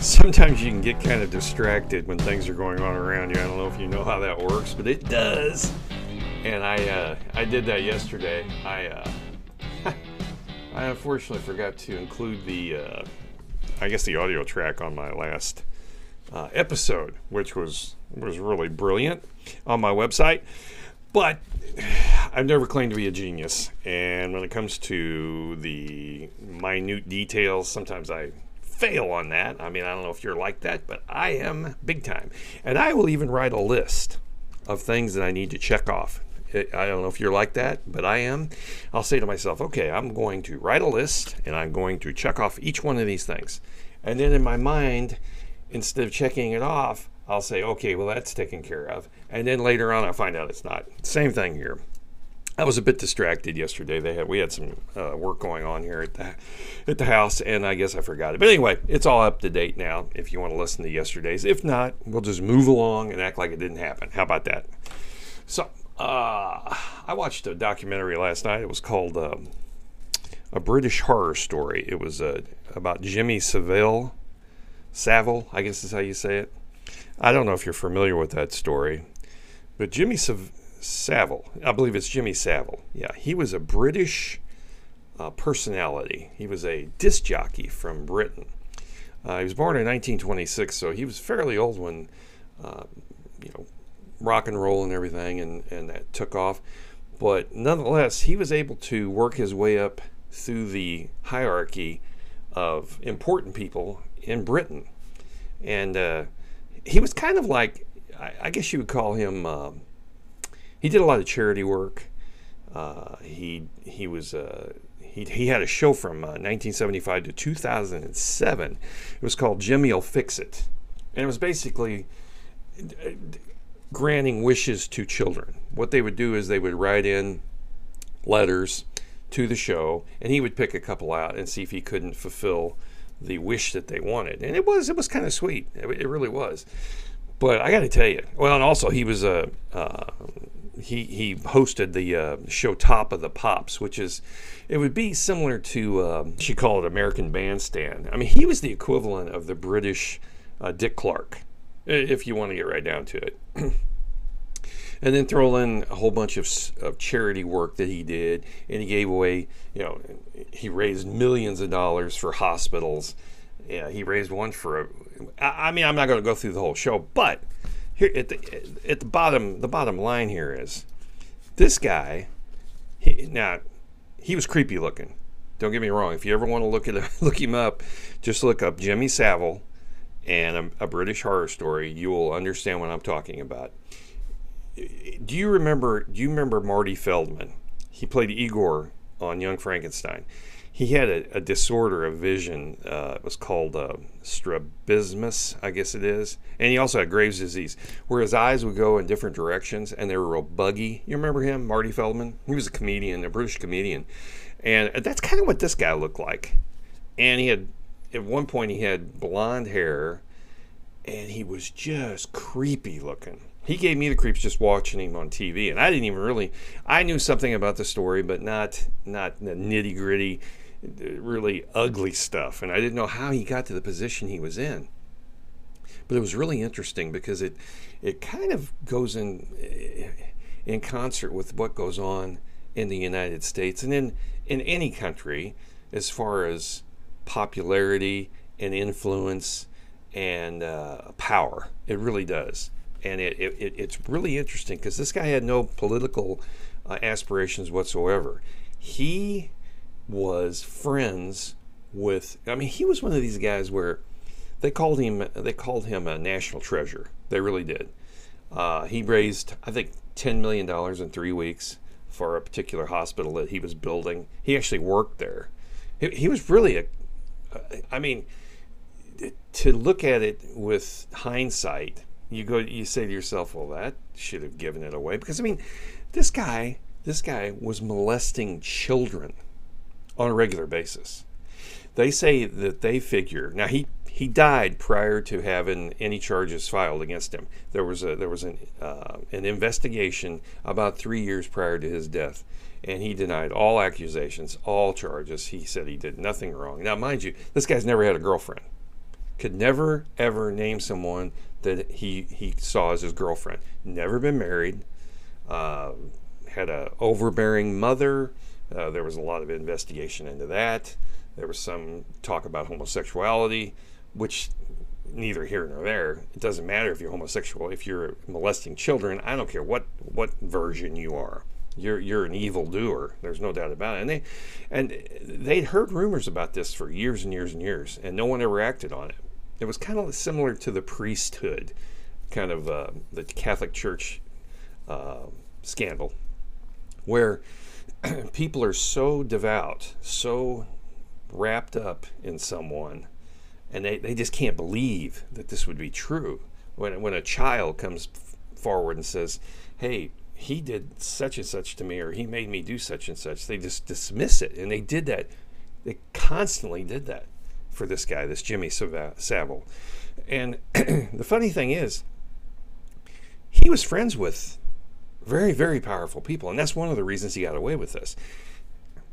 sometimes you can get kind of distracted when things are going on around you. I don't know if you know how that works, but it does. And I uh, I did that yesterday. I uh, I unfortunately forgot to include the uh, I guess the audio track on my last uh, episode, which was was really brilliant on my website. But I've never claimed to be a genius, and when it comes to the minute details, sometimes I fail on that. I mean, I don't know if you're like that, but I am big time. And I will even write a list of things that I need to check off. I don't know if you're like that, but I am. I'll say to myself, okay, I'm going to write a list and I'm going to check off each one of these things. And then in my mind, instead of checking it off, I'll say, okay, well, that's taken care of. And then later on, I find out it's not. Same thing here. I was a bit distracted yesterday. They had we had some uh, work going on here at the at the house, and I guess I forgot it. But anyway, it's all up to date now. If you want to listen to yesterday's, if not, we'll just move along and act like it didn't happen. How about that? So uh, I watched a documentary last night. It was called um, a British horror story. It was uh, about Jimmy Savile. Savile, I guess is how you say it. I don't know if you're familiar with that story, but Jimmy Savile Savile. I believe it's Jimmy Savile. Yeah, he was a British uh, personality. He was a disc jockey from Britain. Uh, he was born in 1926, so he was fairly old when, uh, you know, rock and roll and everything, and, and that took off. But nonetheless, he was able to work his way up through the hierarchy of important people in Britain. And uh, he was kind of like, I, I, guess you would call him um, he did a lot of charity work. Uh, he he was uh, he, he had a show from uh, 1975 to 2007. It was called Jimmy'll Fix It, and it was basically uh, granting wishes to children. What they would do is they would write in letters to the show, and he would pick a couple out and see if he couldn't fulfill the wish that they wanted. And it was it was kind of sweet. It, it, really was. But I got to tell you, well, and also he was a uh, he he hosted the uh, show Top of the Pops, which is it would be similar to um, she called it American Bandstand. I mean, he was the equivalent of the British uh, Dick Clark, if you want to get right down to it. and then throw in a whole bunch of, of charity work that he did, and he gave away, you know, he raised millions of dollars for hospitals. Yeah, he raised one for I mean, I'm not going to go through the whole show, but here at the at the bottom the bottom line here is this guy he, now he was creepy looking. Don't get me wrong. If you ever want to look at look him up just look up jimmy savile and a, a, british horror story. You will understand what i'm talking about. Do you remember do you remember marty feldman? He played igor on young frankenstein he had a, a disorder of vision. Uh, it was called uh, strabismus, I guess it is. And he also had Graves' disease, where his eyes would go in different directions and they were real buggy. You remember him, Marty Feldman? He was a comedian, a British comedian. And that's kind of what this guy looked like. And he had, at one point, he had blonde hair and he was just creepy looking. He gave me the creeps just watching him on TV, and I didn't even really. I knew something about the story, but not not the nitty gritty really ugly stuff. And I didn't know how he got to the position he was in. But it was really interesting because it it kind of goes in in concert with what goes on in the United States and in in any country as far as popularity and influence and uh, power. It really does. And it, it, it's really interesting because this guy had no political uh, aspirations whatsoever. He was friends with. I mean, he was one of these guys where they called him they called him a national treasure. They really did. Uh, he raised, I think, ten million dollars in three weeks for a particular hospital that he was building. He actually worked there. He, he was really a. I mean, to look at it with hindsight, you go, you say to yourself, well, that should have given it away. Because, I mean, this guy, this guy was molesting children on a regular basis. They say that they figure, now he, he died prior to having any charges filed against him. There was a there was an uh, an investigation about three years prior to his death, and he denied all accusations, all charges. He said he did nothing wrong. Now, mind you, this guy's never had a girlfriend. Could never ever name someone that he he saw as his girlfriend. Never been married. Uh, had a overbearing mother. Uh, there was a lot of investigation into that. There was some talk about homosexuality, which neither here nor there. It doesn't matter if you're homosexual. If you're molesting children, I don't care what what version you are. You're you're an evil doer. There's no doubt about it. And they and they'd heard rumors about this for years and years and years, and no one ever acted on it. It was kind of similar to the priesthood, kind of uh, the Catholic Church uh, scandal, where people are so devout, so wrapped up in someone, and they, they just can't believe that this would be true. When, when a child comes forward and says, Hey, he did such and such to me, or he made me do such and such, they just dismiss it. And they did that, they constantly did that for this guy, this Jimmy Savile. And the funny thing is, he was friends with very, very powerful people, and that's one of the reasons he got away with this.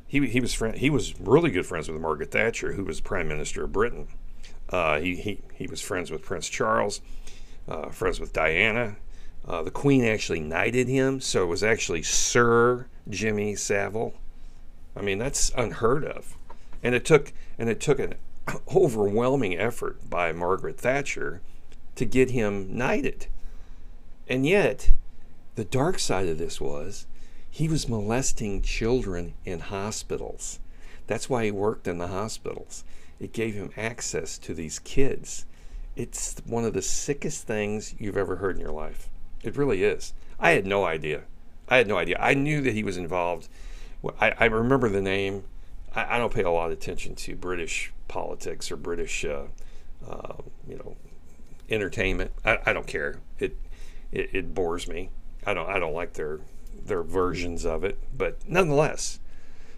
He, he was friend, he was really good friends with Margaret Thatcher, who was Prime Minister of Britain. Uh, he, he, he was friends with Prince Charles, uh, friends with Diana. Uh, the Queen actually knighted him, so it was actually Sir Jimmy Savile. I mean, that's unheard of, and it took and it took an overwhelming effort by Margaret Thatcher to get him knighted. And yet, the dark side of this was he was molesting children in hospitals. That's why he worked in the hospitals. It gave him access to these kids. It's one of the sickest things you've ever heard in your life. It really is. I had no idea. I had no idea. I knew that he was involved. I, I remember the name. I, I, don't pay a lot of attention to British politics or British, uh, uh, you know, entertainment. I, I don't care. It, it, it bores me. I don't I don't like their their versions of it, but nonetheless,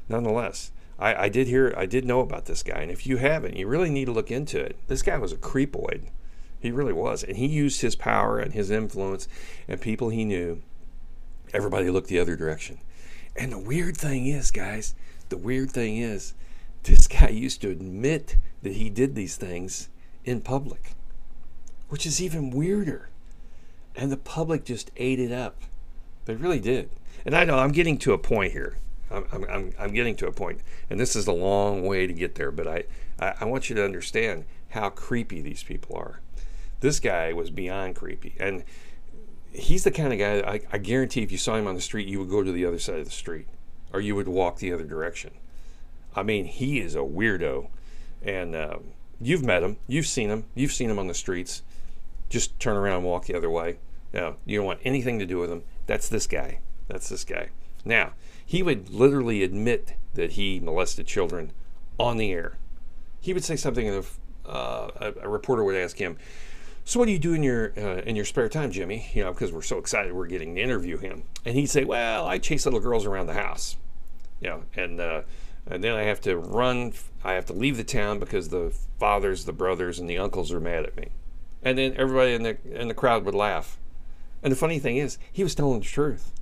nonetheless, I, I did hear I did know about this guy, and if you haven't, you really need to look into it. This guy was a creepoid. He really was, and he used his power and his influence and people he knew. Everybody looked the other direction. And the weird thing is, guys, the weird thing is, this guy used to admit that he did these things in public, which is even weirder. And the public just ate it up. They really did. And I know I'm getting to a point here. I'm, I'm, I'm getting to a point, and this is a long way to get there, but I, I, I want you to understand how creepy these people are. This guy was beyond creepy. And he's the kind of guy I, I guarantee if you saw him on the street, you would go to the other side of the street or you would walk the other direction. I mean, he is a weirdo. And uh, you've met him, you've seen him, you've seen him on the streets. Just turn around and walk the other way. No, you don't want anything to do with him. That's this guy. That's this guy. Now, he would literally admit that he molested children on the air. He would say something, and uh, a, reporter would ask him, "So, what do you do in your uh, in your spare time, Jimmy?" You know, because we're so excited we're getting to interview him, and he'd say, "Well, I chase little girls around the house." You know, and uh, and then I have to run. I have to leave the town because the fathers, the brothers, and the uncles are mad at me. And then everybody in the in the crowd would laugh. And the funny thing is, he was telling the truth.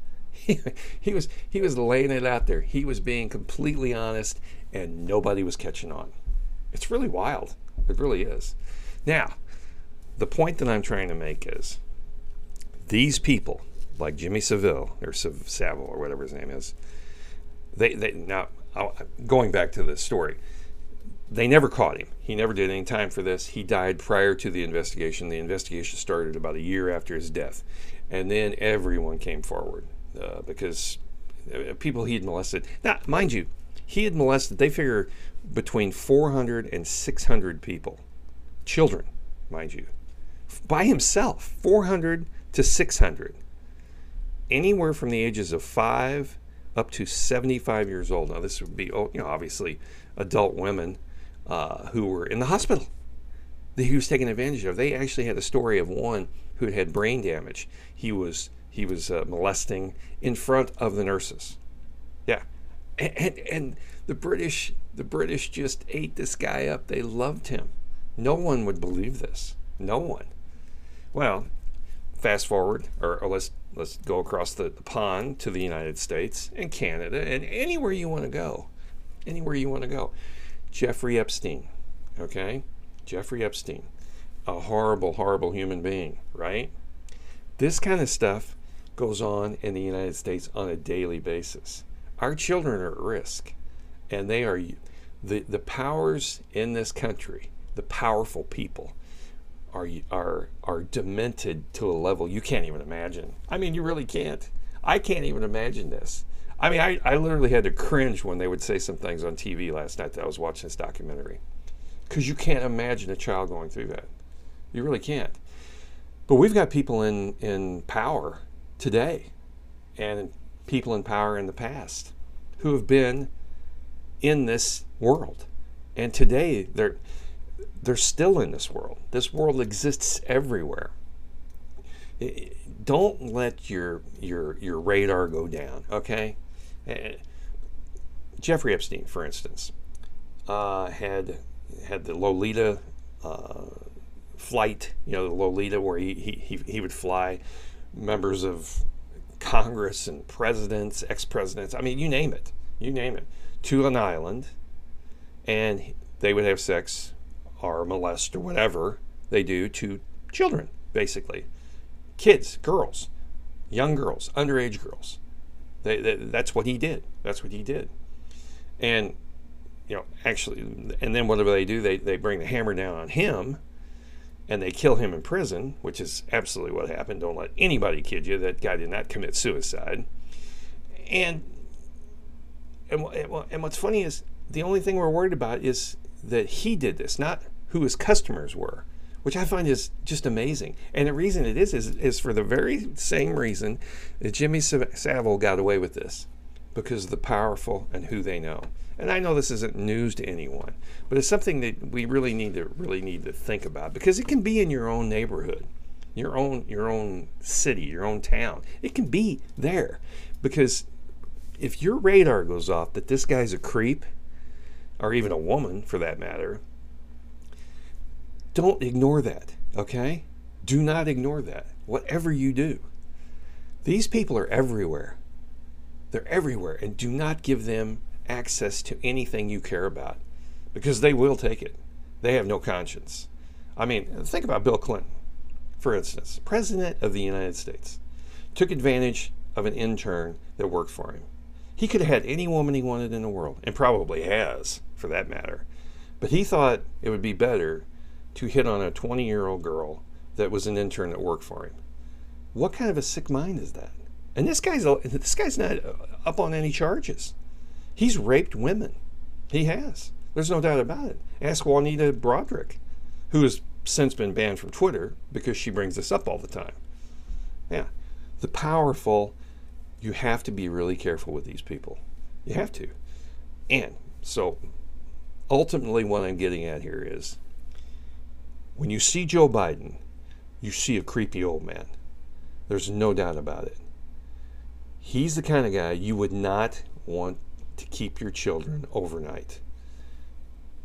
He, was he was laying it out there. He was being completely honest, and nobody was catching on. It's really wild. It really is. Now, the point that I'm trying to make is these people, like Jimmy Seville or Savile or whatever his name is, they, they now going back to the story, they never caught him. He never did any time for this. He died prior to the investigation. The investigation started about a year after his death. And then everyone came forward uh, because uh, people he had molested. Now, mind you, he had molested, they figure, between 400 and 600 people. Children, mind you. By himself, 400 to 600. Anywhere from the ages of 5 up to 75 years old. Now, this would be, oh, you know, obviously adult women uh, who were in the hospital. that he was taken advantage of. They actually had a story of one who had brain damage. He was he was uh, molesting in front of the nurses. Yeah, and, and and the British the British just ate this guy up. They loved him. No one would believe this. No one. Well, fast forward, or, or let's let's go across the, the pond to the United States and Canada and anywhere you want to go, anywhere you want to go. Jeffrey Epstein, okay, Jeffrey Epstein, a horrible, horrible human being, right? This kind of stuff goes on in the United States on a daily basis. Our children are at risk, and they are the the powers in this country, the powerful people are are are demented to a level you can't even imagine. I mean, you really can't. I can't even imagine this. I mean, I, I literally had to cringe when they would say some things on TV last night that I was watching this documentary. Because you can't imagine a child going through that. You really can't. But we've got people in, in power today and people in power in the past who have been in this world. And today they're they're still in this world. This world exists everywhere. Don't let your your your radar go down. Okay, Jeffrey Epstein, for instance, uh, had had the Lolita uh, flight. You know, the Lolita where he, he he would fly members of Congress and presidents, ex-presidents. I mean, you name it, you name it, to an island, and they would have sex or molest or whatever they do to children, basically. Kids, girls, young girls, underage girls. They, they, that's what he did. That's what he did. And, you know, actually, and then whatever they do, they, they bring the hammer down on him and they kill him in prison, which is absolutely what happened. Don't let anybody kid you. That guy did not commit suicide. And, and, and what's funny is the only thing we're worried about is that he did this, not who his customers were, which I find is just amazing. And the reason it is is, is for the very same reason that Jimmy Savile got away with this, because of the powerful and who they know. And I know this isn't news to anyone, but it's something that we really need to really need to think about because it can be in your own neighborhood, your own your own city, your own town. It can be there because if your radar goes off that this guy's a creep or even a woman for that matter, don't ignore that, okay? Do not ignore that, whatever you do. These people are everywhere. They're everywhere, and do not give them access to anything you care about because they will take it. They have no conscience. I mean, think about Bill Clinton, for instance, President of the United States, took advantage of an intern that worked for him. He could have had any woman he wanted in the world, and probably has for that matter. But he thought it would be better to hit on a 20 year old girl that was an intern that worked for him. What kind of a sick mind is that? And this guy's this guy's not uh, up on any charges. He's raped women. He has. There's no doubt about it. Ask Juanita Broaddrick, who has since been banned from Twitter because she brings this up all the time. Yeah. The powerful, you have to be really careful with these people. You have to. And so ultimately, what I'm getting at here is when you see Joe Biden, you see a creepy old man. There's no doubt about it. He's the kind of guy you would not want to keep your children overnight.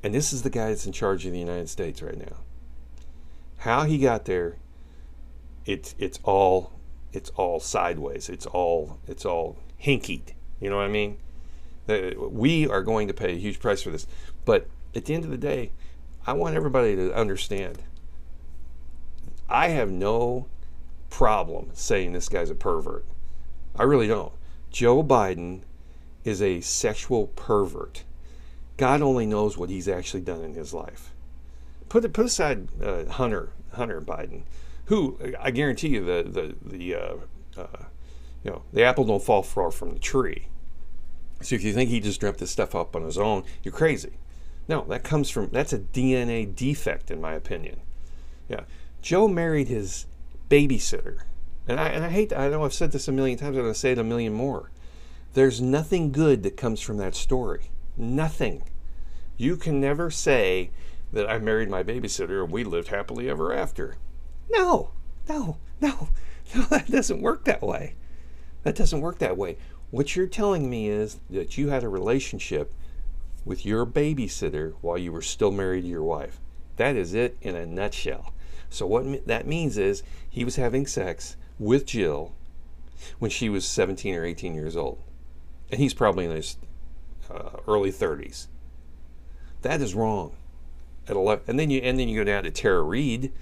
And this is the guy that's in charge of the United States right now. How he got there, it's it's all it's all sideways. It's all it's all hinkied. You know what I mean? We are going to pay a huge price for this. But at the end of the day, I want everybody to understand I have no problem saying this guy's a pervert. I really don't. Joe Biden is a sexual pervert. God only knows what he's actually done in his life. Put put aside uh, Hunter Hunter Biden, who I guarantee you the the the uh, uh, you know the apple don't fall far from the tree. So if you think he just dreamt this stuff up on his own, you're crazy. No, that comes from that's a DNA defect in my opinion. Yeah. Joe married his babysitter. And I and I hate I know I've said this a million times, I'm gonna say it a million more. There's nothing good that comes from that story. Nothing. You can never say that I married my babysitter and we lived happily ever after. No, no, no, no, that doesn't work that way. That doesn't work that way. What you're telling me is that you had a relationship with your babysitter while you were still married to your wife. That is it in a nutshell. So, what that means is he was having sex with Jill when she was 17 or 18 years old. And he's probably in his uh, early 30s. That is wrong. At 11, and then you and then you go down to Tara Reade,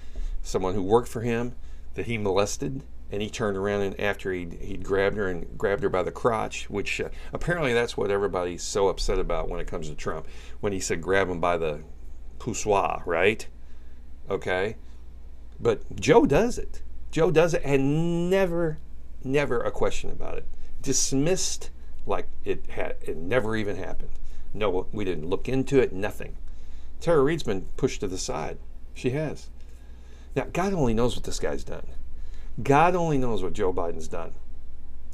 someone who worked for him that he molested and he turned around and after he'd, he'd grabbed her and grabbed her by the crotch, which uh, apparently that's what everybody's so upset about when it comes to Trump, when he said grab him by the poussoir, right? Okay, but Joe does it. Joe does it, and never, never a question about it. Dismissed like it had it never even happened. No, we didn't look into it. Nothing. Tara Reade's been pushed to the side. She has. Now, God only knows what this guy's done. God only knows what Joe Biden's done.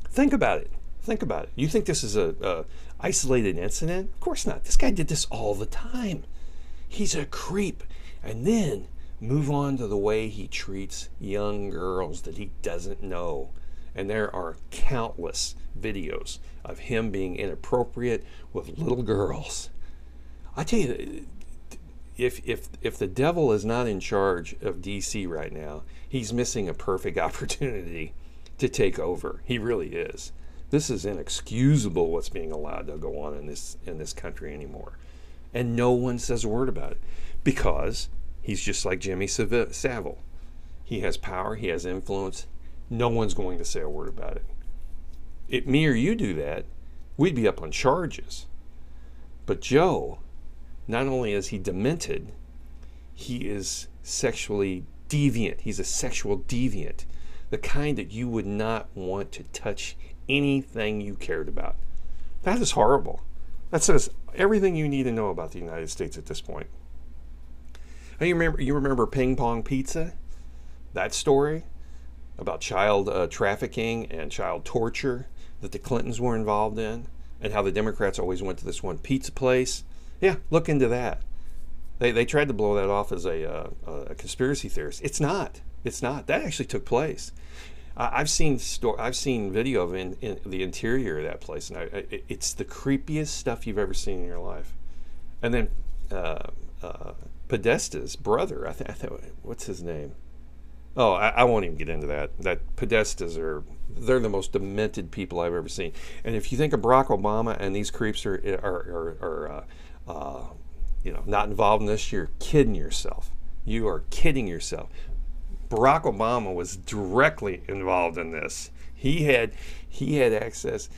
Think about it. Think about it. You think this is a, a isolated incident? Of course not. This guy did this all the time. He's a creep. And then move on to the way he treats young girls that he doesn't know. And there are countless videos of him being inappropriate with little girls. I tell you, if if if the devil is not in charge of DC right now, he's missing a perfect opportunity to take over. He really is. This is inexcusable what's being allowed to go on in this in this country anymore. And no one says a word about it because he's just like Jimmy Savile. He has power, he has influence. No one's going to say a word about it. If me or you do that, we'd be up on charges. But Joe, not only is he demented, he is sexually deviant. He's a sexual deviant, the kind that you would not want to touch anything you cared about. That is horrible. That says everything you need to know about the United States at this point. You remember you remember Ping Pong Pizza? That story about child uh, trafficking and child torture that the Clintons were involved in, and how the Democrats always went to this one pizza place yeah, look into that. They, they tried to blow that off as a, uh, a conspiracy theorist. It's not. It's not. That actually took place. I've seen sto- I've seen video of in, in, the interior of that place, and I, I, it's the creepiest stuff you've ever seen in your life. And then uh, uh, Podesta's brother, I, th- what's his name? Oh, I, I, won't even get into that. That Podestas are they're the most demented people I've ever seen. And if you think of Barack Obama and these creeps are are, are, are uh, you know, not involved in this, you're kidding yourself. You are kidding yourself. Barack Obama was directly involved in this. He had he had access.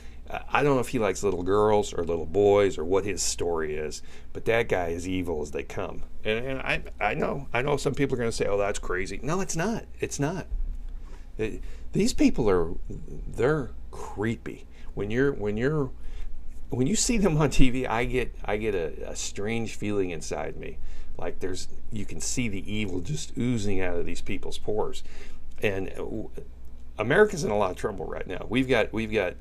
I don't know if he likes little girls or little boys or what his story is, but that guy is evil as they come. And, and I I know I know some people are going to say, "Oh, that's crazy." No, it's not. It's not. It, these people are they're creepy. When you're when you're when you see them on TV, I get I get a, a, strange feeling inside me, like there's you can see the evil just oozing out of these people's pores, and uh, America's in a lot of trouble right now. We've got we've got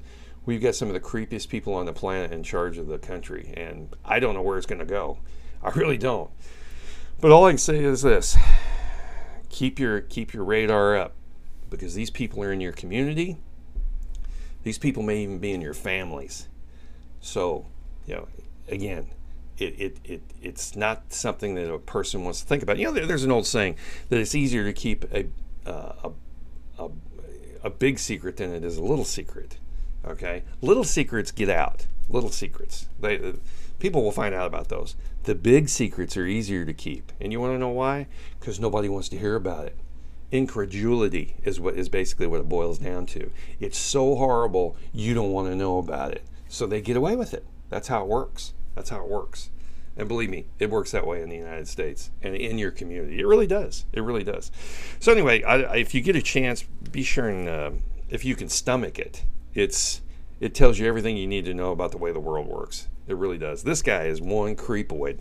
we've got some of the creepiest people on the planet in charge of the country, and I don't know where it's going to go. I really don't. But all I can say is this: keep your keep your radar up, because these people are in your community. These people may even be in your families so, you know, again, it, it, it, it's not something that a person wants to think about. You know, there, there's an old saying that it's easier to keep a, uh, a, a, a big secret than it is a little secret. Okay? Little secrets get out. Little secrets. They, uh, people will find out about those. The big secrets are easier to keep. And you want to know why? Because nobody wants to hear about it. Incredulity is what is basically what it boils down to. It's so horrible you don't want to know about it. So they get away with it. That's how it works. That's how it works. And believe me, it works that way in the United States and in your community. It really does. It really does. So anyway, I, I, if you get a chance, be sure and uh, if you can stomach it, it's it tells you everything you need to know about the way the world works. It really does. This guy is one creepoid.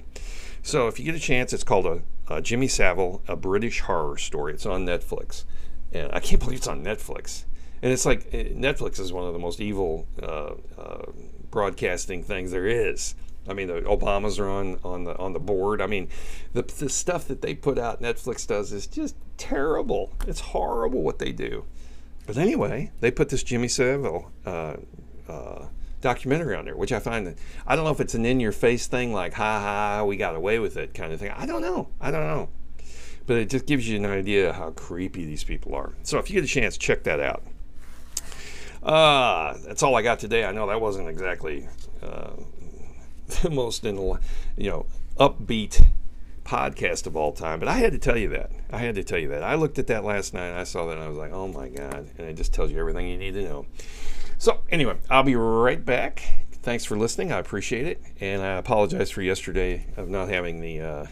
So if you get a chance, it's called a, a Jimmy Savile, a British horror story. It's on Netflix, and I can't believe it's on Netflix and it's like eh, Netflix is one of the most evil uh, uh, broadcasting things there is. I mean, the Obamas are on on the on the board. I mean, the the stuff that they put out, Netflix does, is just terrible. It's horrible what they do. But anyway, they put this Jimmy Savile uh, uh, documentary on there, which I find that I don't know if it's an in your face thing, like ha ha, we got away with it kind of thing. I don't know. I don't know. But it just gives you an idea how creepy these people are. So if you get a chance, check that out. Uh, that's all I got today. I know that wasn't exactly uh, the most in, you know upbeat podcast of all time, but I had to tell you that. I had to tell you that. I looked at that last night. I saw that and I was like, oh my god! And it just tells you everything you need to know. So anyway, I'll be right back. Thanks for listening. I appreciate it, and I apologize for yesterday of not having the uh,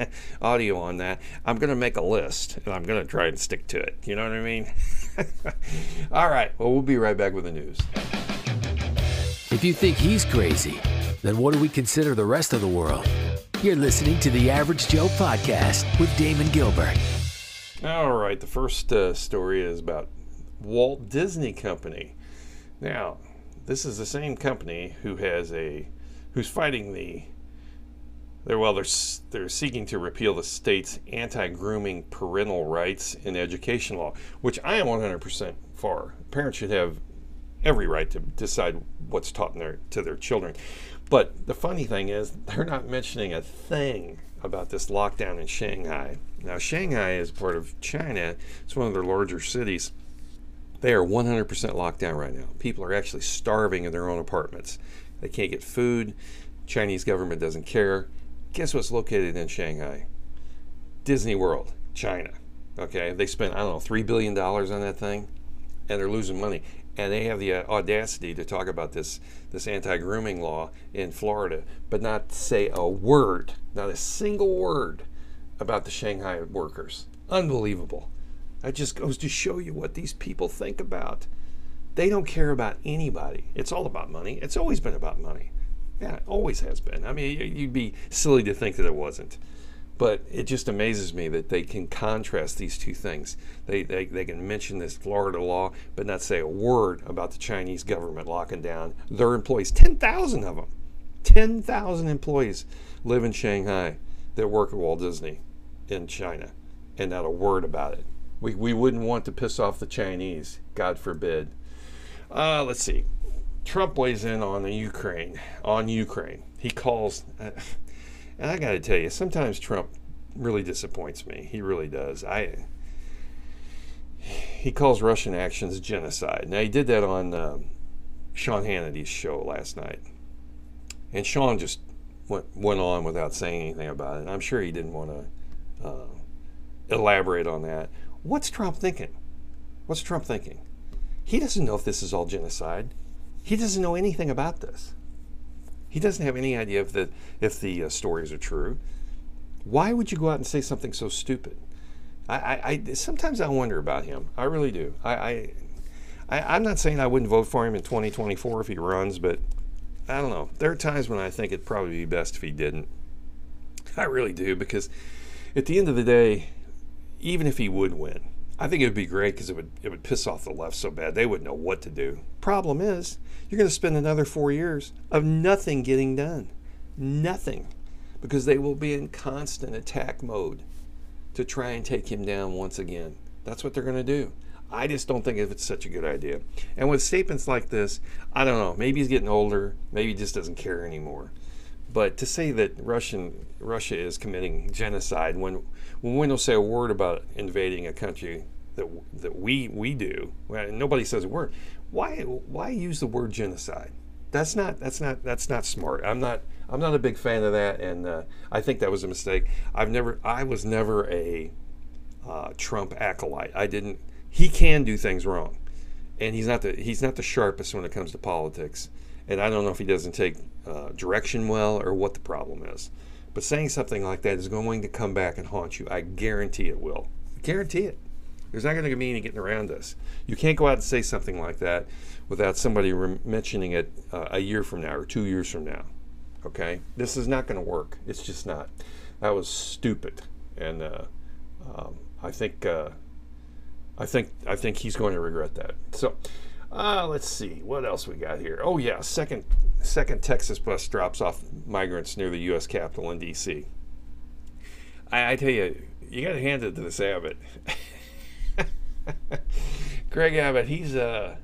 audio on that. I'm going to make a list, and I'm going to try and stick to it. You know what I mean? All right. Well, we'll be right back with the news. If you think he's crazy, then what do we consider the rest of the world? You're listening to the Average Joe podcast with Damon Gilbert. All right. The first uh, story is about Walt Disney Company. Now, this is the same company who has a who's fighting the they're well they're they're seeking to repeal the state's anti-grooming parental rights in education law, which I am 100% for. Parents should have every right to decide what's taught their, to their children. But the funny thing is, they're not mentioning a thing about this lockdown in Shanghai. Now, Shanghai is part of China. It's one of their larger cities. They are 100% locked down right now. People are actually starving in their own apartments. They can't get food. Chinese government doesn't care. Guess what's located in Shanghai? Disney World, China. Okay, they spent I don't know three billion dollars on that thing, and they're losing money. And they have the uh, audacity to talk about this this anti-grooming law in Florida, but not say a word, not a single word about the Shanghai workers. Unbelievable. That just goes to show you what these people think about. They don't care about anybody. It's all about money. It's always been about money. Yeah, it always has been. I mean, you'd be silly to think that it wasn't. But it just amazes me that they can contrast these two things. They, they, they can mention this Florida law, but not say a word about the Chinese government locking down their employees. 10,000 of them. 10,000 employees live in Shanghai that work at Walt Disney in China, and not a word about it. We, we wouldn't want to piss off the Chinese, God forbid. Uh, let's see. Trump weighs in on the Ukraine. On Ukraine, he calls, uh, and I got to tell you, sometimes Trump really disappoints me. He really does. I he calls Russian actions genocide. Now he did that on um, Sean Hannity's show last night, and Sean just went went on without saying anything about it. I'm sure he didn't want to uh, elaborate on that. What's Trump thinking? What's Trump thinking? He doesn't know if this is all genocide. He doesn't know anything about this. He doesn't have any idea if the if the uh, stories are true. Why would you go out and say something so stupid? I, I, I sometimes I wonder about him. I really do. I, I, I, am not saying I wouldn't vote for him in 2024 if he runs, but I don't know. There are times when I think it'd probably be best if he didn't. I really do because at the end of the day, even if he would win. I think it would be great because it would it would piss off the left so bad they wouldn't know what to do. Problem is, you're going to spend another four years of nothing getting done, nothing, because they will be in constant attack mode to try and take him down once again. That's what they're going to do. I just don't think it's such a good idea. And with statements like this, I don't know. Maybe he's getting older. Maybe he just doesn't care anymore. But to say that Russian Russia is committing genocide when when we don't say a word about invading a country that that we we do, nobody says a word. Why why use the word genocide? That's not that's not that's not smart. I'm not I'm not a big fan of that, and uh, I think that was a mistake. I've never I was never a uh, Trump acolyte. I didn't. He can do things wrong, and he's not the he's not the sharpest when it comes to politics. And I don't know if he doesn't take uh, direction well or what the problem is. But saying something like that is going to come back and haunt you. I guarantee it will. I guarantee it. There's not going to be any getting around this. You can't go out and say something like that without somebody re- mentioning it uh, a year from now or two years from now. Okay? This is not going to work. It's just not. That was stupid. And uh, um, I think. Uh, I think I think he's going to regret that. So, uh, let's see what else we got here. Oh yeah, second second Texas bus drops off migrants near the U.S. Capitol in D.C. I, I tell you, you got to hand it to this Abbott. Greg Abbott, he's uh,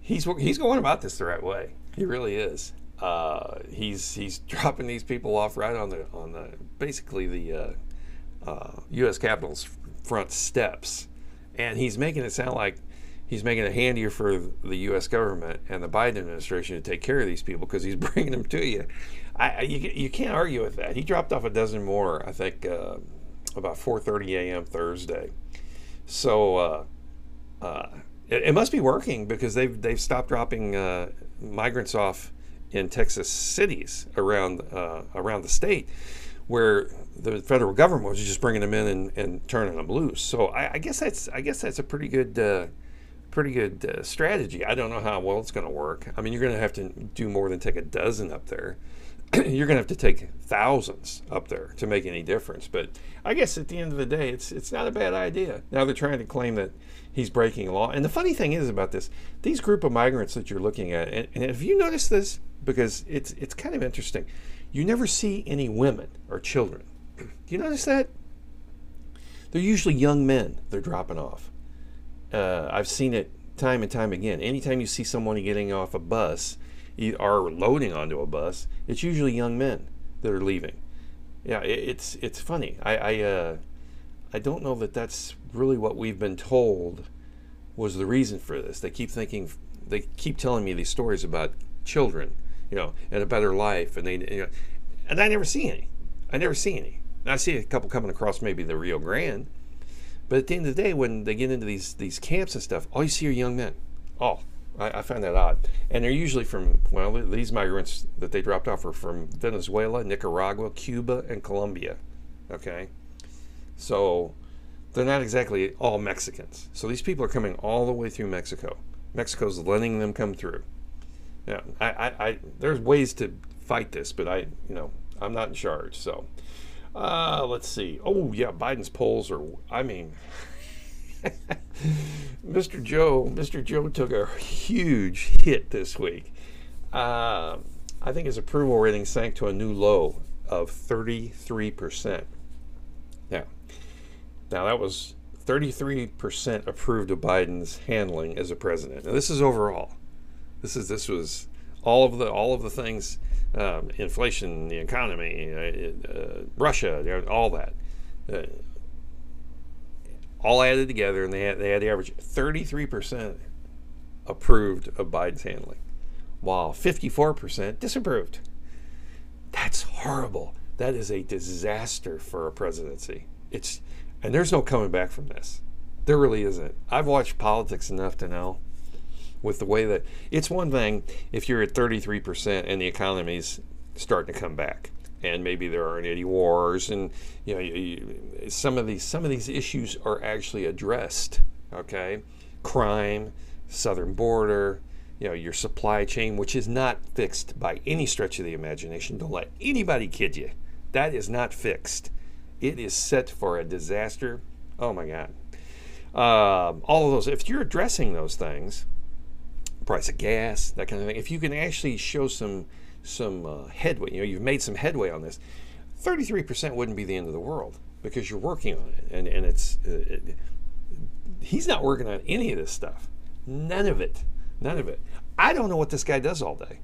he's he's going about this the right way. He really is. Uh, he's he's dropping these people off right on the on the basically the uh, uh, U.S. Capitol's front steps, and he's making it sound like he's making it handier for the U.S. government and the Biden administration to take care of these people because he's bringing them to you. I, you, you can't argue with that. He dropped off a dozen more, I think, uh, about 4:30 a.m. Thursday. So uh, uh, it, it, must be working because they've they've stopped dropping uh, migrants off in Texas cities around uh, around the state, where the federal government was just bringing them in and, and turning them loose. So I, I guess that's I guess that's a pretty good uh, pretty good uh, strategy. I don't know how well it's going to work. I mean, you're going to have to do more than take a dozen up there. you're going to have to take thousands up there to make any difference. But I guess at the end of the day, it's it's not a bad idea. Now they're trying to claim that he's breaking law. And the funny thing is about this, these group of migrants that you're looking at, and, and have you noticed this? Because it's it's kind of interesting. You never see any women or children. Do you notice that? They're usually young men they're dropping off. Uh, I've seen it time and time again. Anytime you see someone getting off a bus or loading onto a bus, it's usually young men that are leaving. Yeah, it's it's funny. I I, uh, I don't know that that's really what we've been told was the reason for this. They keep thinking, they keep telling me these stories about children, you know, and a better life, and they, you know, and I never see any. I never see any. I see a couple coming across maybe the Rio Grande, but at the end of the day, when they get into these these camps and stuff, all you see are young men. Oh, I, I find that odd. And they're usually from well, these migrants that they dropped off are from Venezuela, Nicaragua, Cuba, and Colombia. Okay, so they're not exactly all Mexicans. So these people are coming all the way through Mexico. Mexico's letting them come through. Yeah, I, I, I there's ways to fight this, but I, you know, I'm not in charge. So uh, let's see. Oh, yeah, Biden's polls are, I mean, Mr. Joe, Mr. Joe took a huge hit this week. Uh, I think his approval rating sank to a new low of 33%. Now, now that was 33% approved of Biden's handling as a president. Now this is overall. This is this was all of the all of the things um, inflation, the economy, uh, uh, Russia, all that, uh, all added together, and they had, they had the average 33% approved of Biden's handling, while 54% disapproved. That's horrible. That is a disaster for a presidency. It's and there's no coming back from this. There really isn't. I've watched politics enough to know with the way that it's one thing if you're at 33% and the economy's starting to come back and maybe there aren't any wars and you know you, you, some of these some of these issues are actually addressed okay? Crime southern border you know your supply chain which is not fixed by any stretch of the imagination. Don't let anybody kid you. That is not fixed. It is set for a disaster. Oh my god. Um, all of those if you're addressing those things price of gas, that kind of thing. If you can actually show some some uh, headway, you know, you've made some headway on this, 33% wouldn't be the end of the world because you're working on it, and and it's uh, it, he's not working on any of this stuff, none of it, none of it. I don't know what this guy does all day.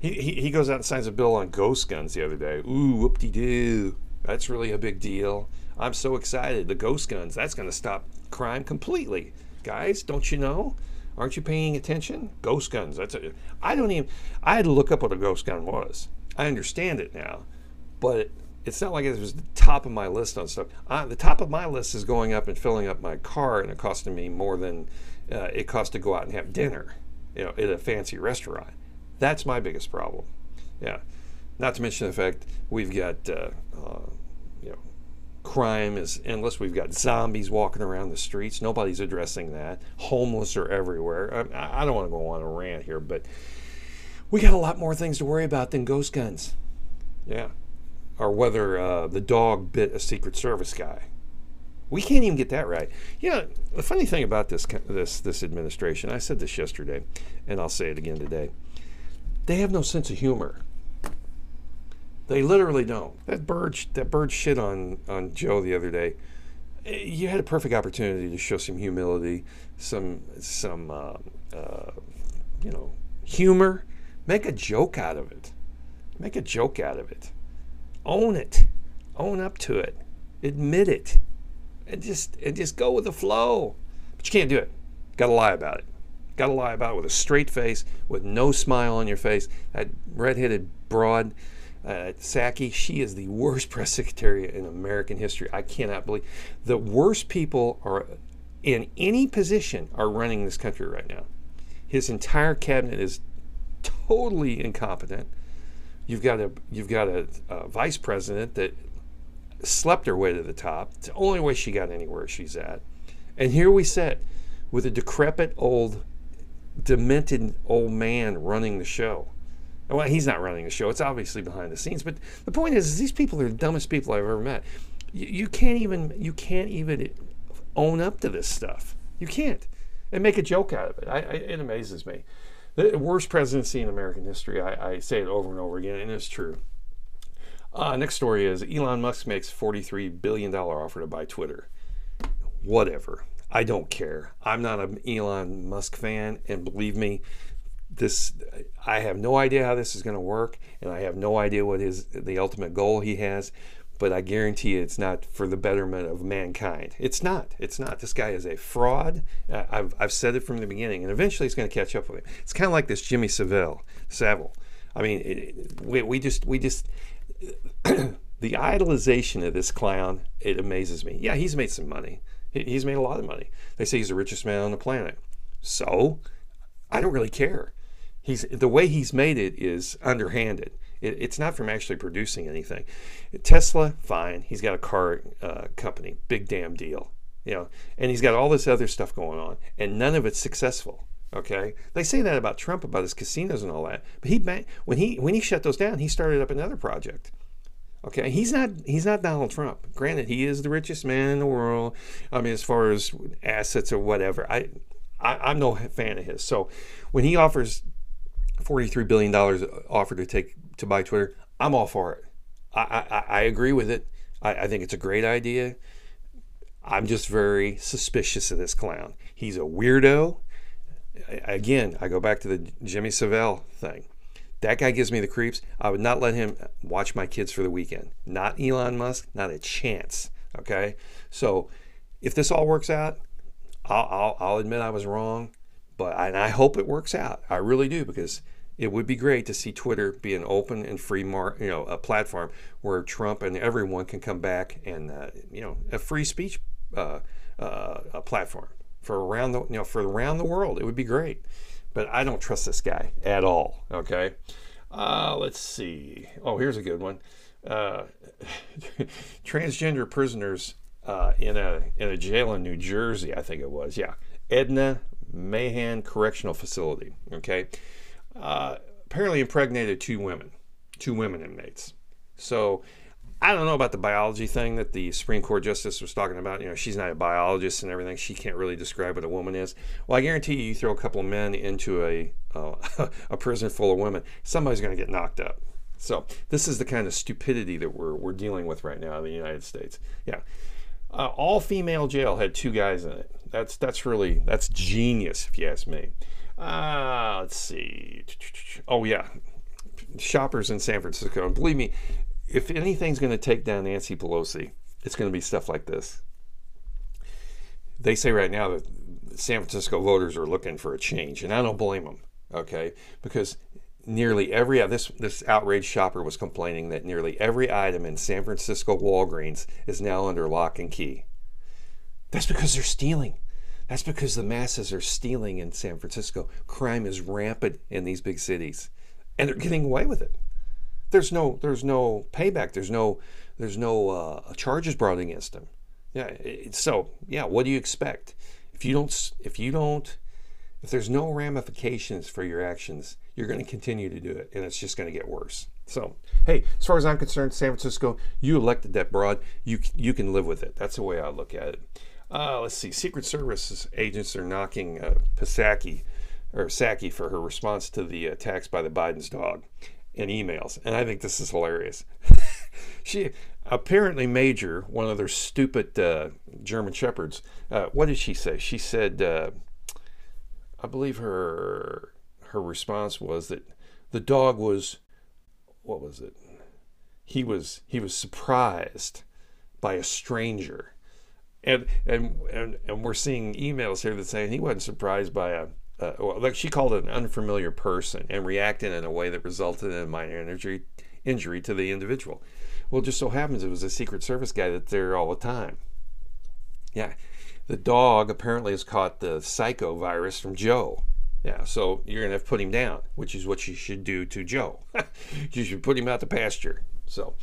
He, he, he goes out and signs a bill on ghost guns the other day. Ooh, whoop de doo. That's really a big deal. I'm so excited. The ghost guns, that's going to stop crime completely. Guys, don't you know? Aren't you paying attention? Ghost guns. That's a, I don't even. I had to look up what a ghost gun was. I understand it now, but it's not like it was the top of my list on stuff. Uh, the top of my list is going up and filling up my car, and it costing me more than uh, it costs to go out and have dinner, you know, at a fancy restaurant. That's my biggest problem. Yeah. Not to mention the fact we've got uh, uh crime is endless. We've got zombies walking around the streets. Nobody's addressing that. Homeless are everywhere. I, I don't want to go on a rant here, but we got a lot more things to worry about than ghost guns. Yeah. Or whether uh, the dog bit a Secret Service guy. We can't even get that right. Yeah, the funny thing about this this this administration, I said this yesterday, and I'll say it again today. They have no sense of humor. They literally don't. That bird, that bird shit on on Joe the other day. Eh, you had a perfect opportunity to show some humility, some some uh, uh, you know humor. Make a joke out of it. Make a joke out of it. Own it. Own up to it. Admit it. And just and just go with the flow. But you can't do it. Got to lie about it. Got to lie about it with a straight face, with no smile on your face. That redheaded broad uh, Psaki, she is the worst press secretary in American history. I cannot believe the worst people are in any position are running this country right now. His entire cabinet is totally incompetent. You've got a you've got a, a vice president that slept her way to the top. It's the only way she got anywhere she's at. And here we sit with a decrepit old, demented old man running the show. Well, he's not running the show. It's obviously behind the scenes. But the point is, is these people are the dumbest people I've ever met. You, you can't even you can't even own up to this stuff. You can't, and make a joke out of it. I, I, it amazes me. The worst presidency in American history. I, I, say it over and over again, and it's true. Uh, next story is Elon Musk makes $43 billion offer to buy Twitter. Whatever. I don't care. I'm not an Elon Musk fan, and believe me, this I have no idea how this is going to work, and I have no idea what is the ultimate goal he has. But I guarantee you, it's not for the betterment of mankind. It's not. It's not. This guy is a fraud. I've, I've said it from the beginning, and eventually it's going to catch up with him. It's kind of like this Jimmy Savile. Savile. I mean, it, we, we just we just the idolization of this clown. It amazes me. Yeah, he's made some money. He's made a lot of money. They say he's the richest man on the planet. So I don't really care he's the way he's made it is underhanded. It, it's not from actually producing anything. Tesla, fine. He's got a car uh, company, big damn deal, you know, and he's got all this other stuff going on, and none of it's successful. Okay, they say that about Trump about his casinos and all that, but he when he when he shut those down, he started up another project. Okay, he's not he's not Donald Trump. Granted, he is the richest man in the world. I mean, as far as assets or whatever, I, I am no fan of his. So when he offers $43 billion offer to take to buy Twitter, I'm all for it. I, I, I agree with it. I, I think it's a great idea. I'm just very suspicious of this clown. He's a weirdo. Again, I go back to the Jimmy Savile thing. That guy gives me the creeps. I would not let him watch my kids for the weekend. Not Elon Musk, not a chance. Okay? So if this all works out, I'll, I'll, I'll admit I was wrong. But and I hope it works out. I really do because it would be great to see Twitter be an open and free, mar- you know, a platform where Trump and everyone can come back and uh, you know a free speech uh, uh, a platform for around the you know for around the world. It would be great, but I don't trust this guy at all. Okay, uh, let's see. Oh, here's a good one. Uh, transgender prisoners uh, in a in a jail in New Jersey, I think it was. Yeah, Edna Mahan Correctional Facility. Okay, uh, apparently impregnated two women, two women inmates. So I don't know about the biology thing that the Supreme Court justice was talking about. You know, she's not a biologist and everything. She can't really describe what a woman is. Well, I guarantee you, you throw a couple of men into a uh, a prison full of women, somebody's going to get knocked up. So this is the kind of stupidity that we're we're dealing with right now in the United States. Yeah, uh, all female jail had two guys in it. That's that's really that's genius if you ask me. Uh, let's see. Oh yeah, shoppers in San Francisco. And believe me, if anything's going to take down Nancy Pelosi, it's going to be stuff like this. They say right now that San Francisco voters are looking for a change, and I don't blame them. Okay, because nearly every this this outraged shopper was complaining that nearly every item in San Francisco Walgreens is now under lock and key. That's because they're stealing. That's because the masses are stealing in San Francisco. Crime is rampant in these big cities, and they're getting away with it. There's no there's no payback. There's no there's no uh, charges brought against them. Yeah. So yeah, what do you expect? If you don't if you don't if there's no ramifications for your actions, you're going to continue to do it, and it's just going to get worse. So, hey, as far as I'm concerned, San Francisco, you elected that broad. You you can live with it. That's the way I look at it. Uh, let's see. Secret Service agents are knocking uh, Psaki or Saki for her response to the attacks by the Biden's dog in emails. And I think this is hilarious. she apparently Major, one of their stupid uh, German shepherds, uh, what did she say? She said, uh, I believe her her response was that the dog was, what was it? He was he was surprised by a stranger, and and and, and we're seeing emails here that saying he wasn't surprised by a uh, well, like she called it an unfamiliar person and reacted in a way that resulted in a minor injury, injury to the individual. Well, just so happens it was a Secret Service guy that's there all the time. Yeah, the dog apparently has caught the psycho virus from Joe. Yeah, so you're gonna have to put him down, which is what you should do to Joe. you should put him out to pasture. So,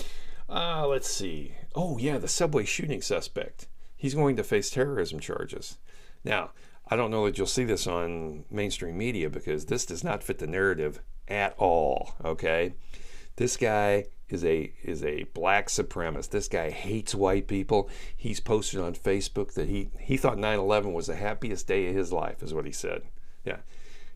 uh, let's see. Oh yeah, the subway shooting suspect. He's going to face terrorism charges. Now, I don't know that you'll see this on mainstream media because this does not fit the narrative at all. Okay, this guy is a is a black supremacist. This guy hates white people. He's posted on Facebook that he he thought 9/11 was the happiest day of his life, is what he said. Yeah.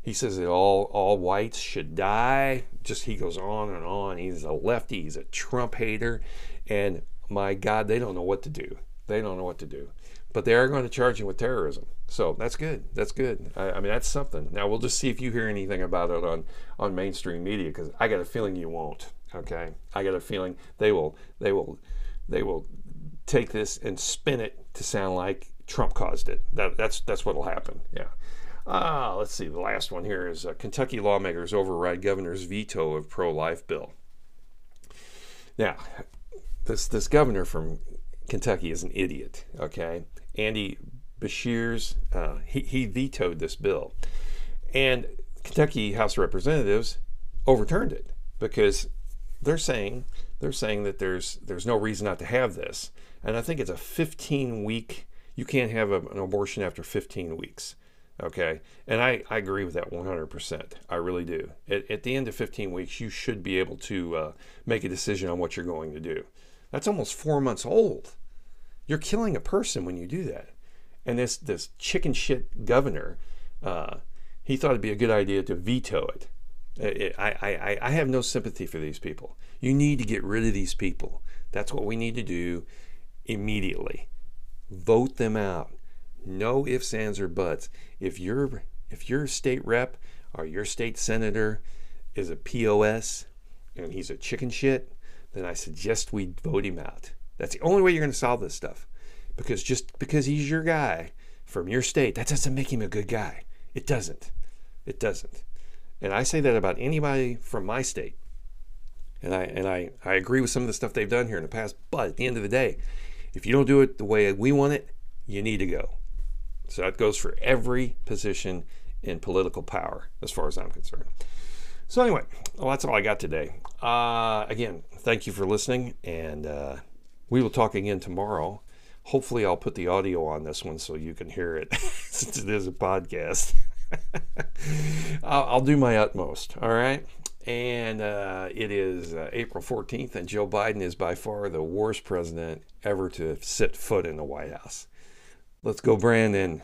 He says that all all whites should die. Just he goes on and on. He's a lefty. He's a Trump hater, and my God, they don't know what to do. They don't know what to do but they are going to charge him with terrorism. So that's good. That's good. I, I, mean, that's something. Now we'll just see if you hear anything about it on on mainstream media because I got a feeling you won't. Okay, I got a feeling they will. They will. They will take this and spin it to sound like Trump caused it. That, that's that's what'll happen. Yeah. Uh, let's see. The last one here is uh, Kentucky lawmakers override governor's veto of pro-life bill. Now, this this governor from Kentucky is an idiot. Okay, Andy Beshears, uh, he, he vetoed this bill. And Kentucky House of Representatives overturned it because they're saying they're saying that there's there's no reason not to have this. And I think it's a 15 week you can't have a, an abortion after 15 weeks. Okay. And I, I agree with that 100%. I really do. At, at the end of 15 weeks, you should be able to uh, make a decision on what you're going to do. That's almost four months old. You're killing a person when you do that. And this this chicken shit governor, uh, he thought it'd be a good idea to veto it. it I, I, I have no sympathy for these people. You need to get rid of these people. That's what we need to do immediately. Vote them out. No ifs, ands, or buts. If your if your state rep or your state senator is a POS and he's a chicken shit, then I suggest we vote him out. That's the only way you're going to solve this stuff. Because just because he's your guy from your state, that doesn't make him a good guy. It doesn't. It doesn't. And I say that about anybody from my state. And I and I, I agree with some of the stuff they've done here in the past. But at the end of the day, if you don't do it the way we want it, you need to go. So that goes for every position in political power, as far as I'm concerned. So anyway, well, that's all I got today. Uh, again, thank you for listening, and uh, we will talk again tomorrow. Hopefully, I'll put the audio on this one so you can hear it since it is a podcast. I'll, do my utmost. All right. And uh, it is uh, April 14th, and Joe Biden is by far the worst president ever to sit foot in the White House. Let's go, Brandon.